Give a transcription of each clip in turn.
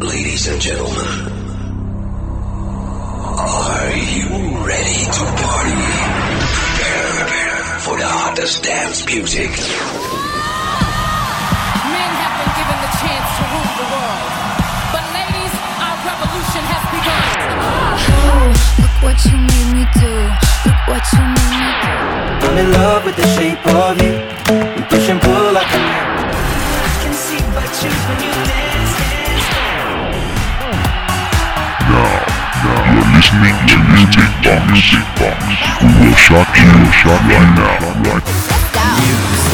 Ladies and gentlemen, are you ready to party? Prepare for the hottest dance music. Men have been given the chance to rule the world. But ladies, our revolution has begun. Oh, look what you made me do. Look what you made me do. I'm in love with the shape of you. We push and pull like a magnet. I can see but you when you dance, dance, listening to Music Box. Music Box. We will shock you, right now. Right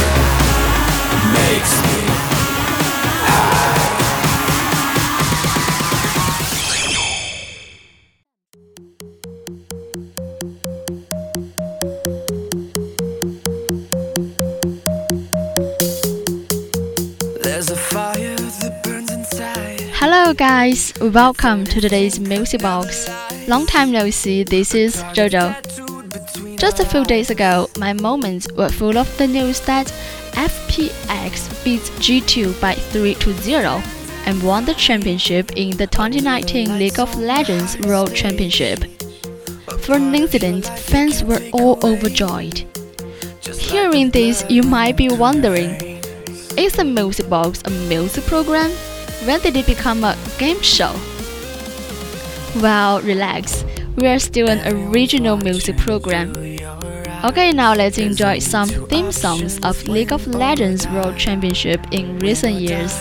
Hello, guys. Welcome to today's Music Box. Long time no see. This is JoJo. Just a few days ago, my moments were full of the news that FPX beats G2 by 3 to 0 and won the championship in the 2019 League of Legends World Championship. For an incident, fans were all overjoyed. Hearing this, you might be wondering is the Music Box a music program? When did it become a game show? Well, relax. We are still an original music program. Okay, now let's enjoy some theme songs of League of Legends World Championship in recent years.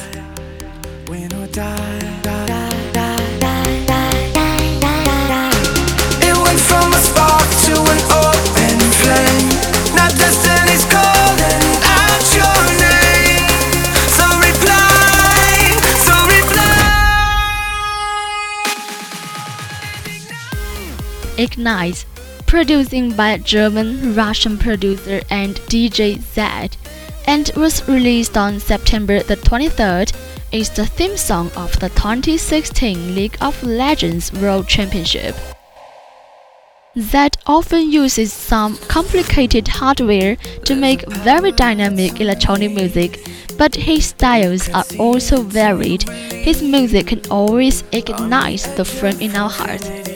Producing by German Russian producer and DJ Zedd, and was released on September the 23rd, is the theme song of the 2016 League of Legends World Championship. Zedd often uses some complicated hardware to make very dynamic electronic music, but his styles are also varied. His music can always ignite the flame in our hearts.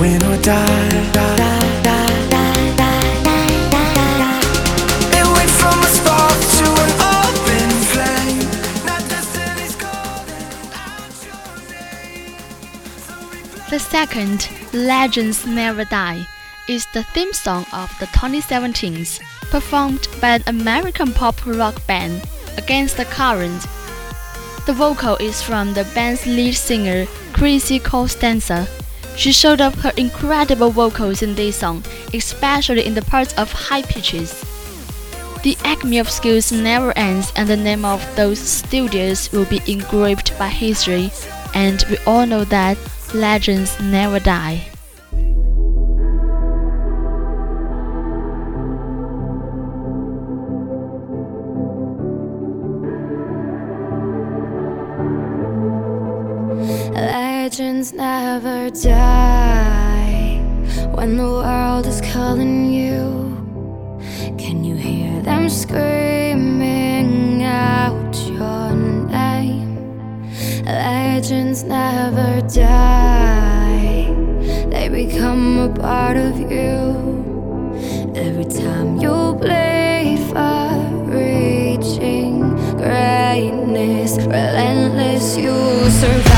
Name. So reply. The second, Legends Never Die, is the theme song of the 2017s, performed by an American pop rock band, Against the Current. The vocal is from the band's lead singer, Chrissy Costanza. She showed off her incredible vocals in this song, especially in the parts of high pitches. The acme of skills never ends, and the name of those studios will be engraved by history. And we all know that legends never die. Legends never die when the world is calling you. Can you hear them screaming out your name? Legends never die, they become a part of you. Every time you bleed far reaching greatness, relentless, you survive.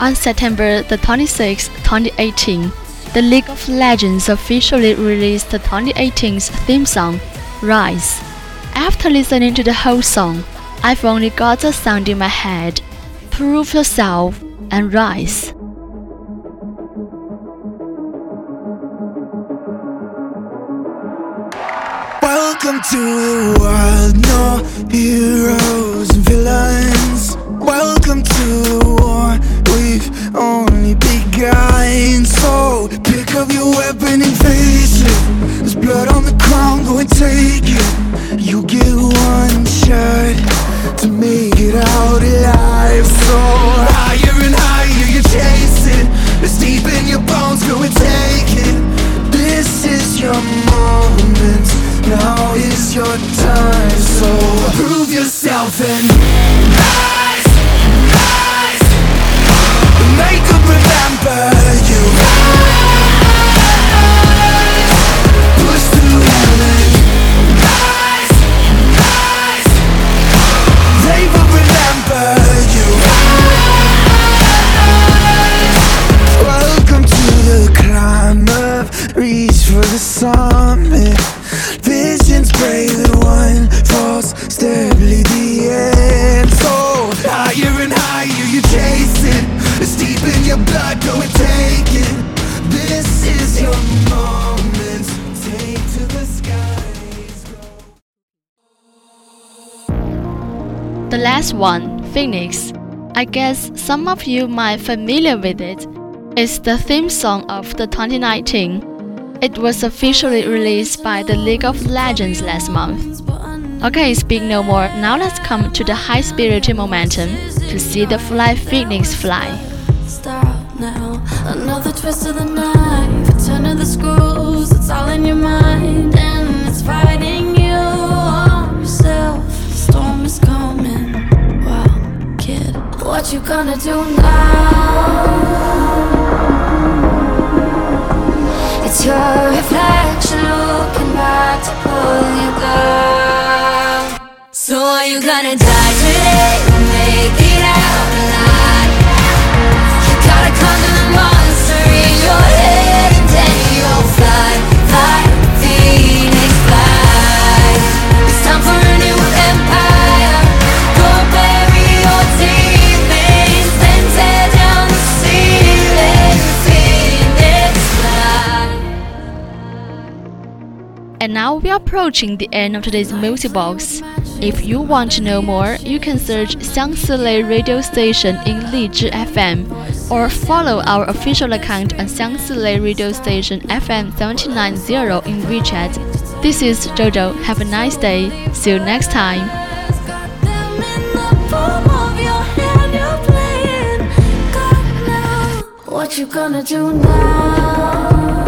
On September the 26th, 2018, the League of Legends officially released the 2018's theme song, Rise. After listening to the whole song, I've only got the sound in my head. Prove yourself and rise. Welcome to the world, no heroes and villains. Welcome to the war, only begun. So pick up your weapon and face it. There's blood on the ground, go and take it. You get one shot to make it out alive. So higher and higher you're chasing. It's deep in your bones, go and take it. This is your moment. Now is your time. So prove yourself and rise, reach for the summit. Visions brave and one false step lead the end. So higher and higher you chase it. It's deep in your blood, go and take it. This is your moment. Take to the skies. The last one, Phoenix. I guess some of you might familiar with it. It's the theme song of the 2019. It was officially released by the League of Legends last month. Okay, speak no more. Now let's come to the high spirited momentum to see the fly Phoenix fly. Stop now. Another twist of the knife. A turn of the screws. It's all in your mind. And it's fighting you on yourself. The storm is coming. Wow, kid. What you gonna do now? Your reflection looking back to pull you down. So are you gonna die today And now we are approaching the end of today's music box. If you want to know more, you can search Xiangsi radio station in Lizhi FM or follow our official account on Xiangsi radio station FM 790 in WeChat. This is Jojo. Have a nice day. See you next time. What you gonna do now?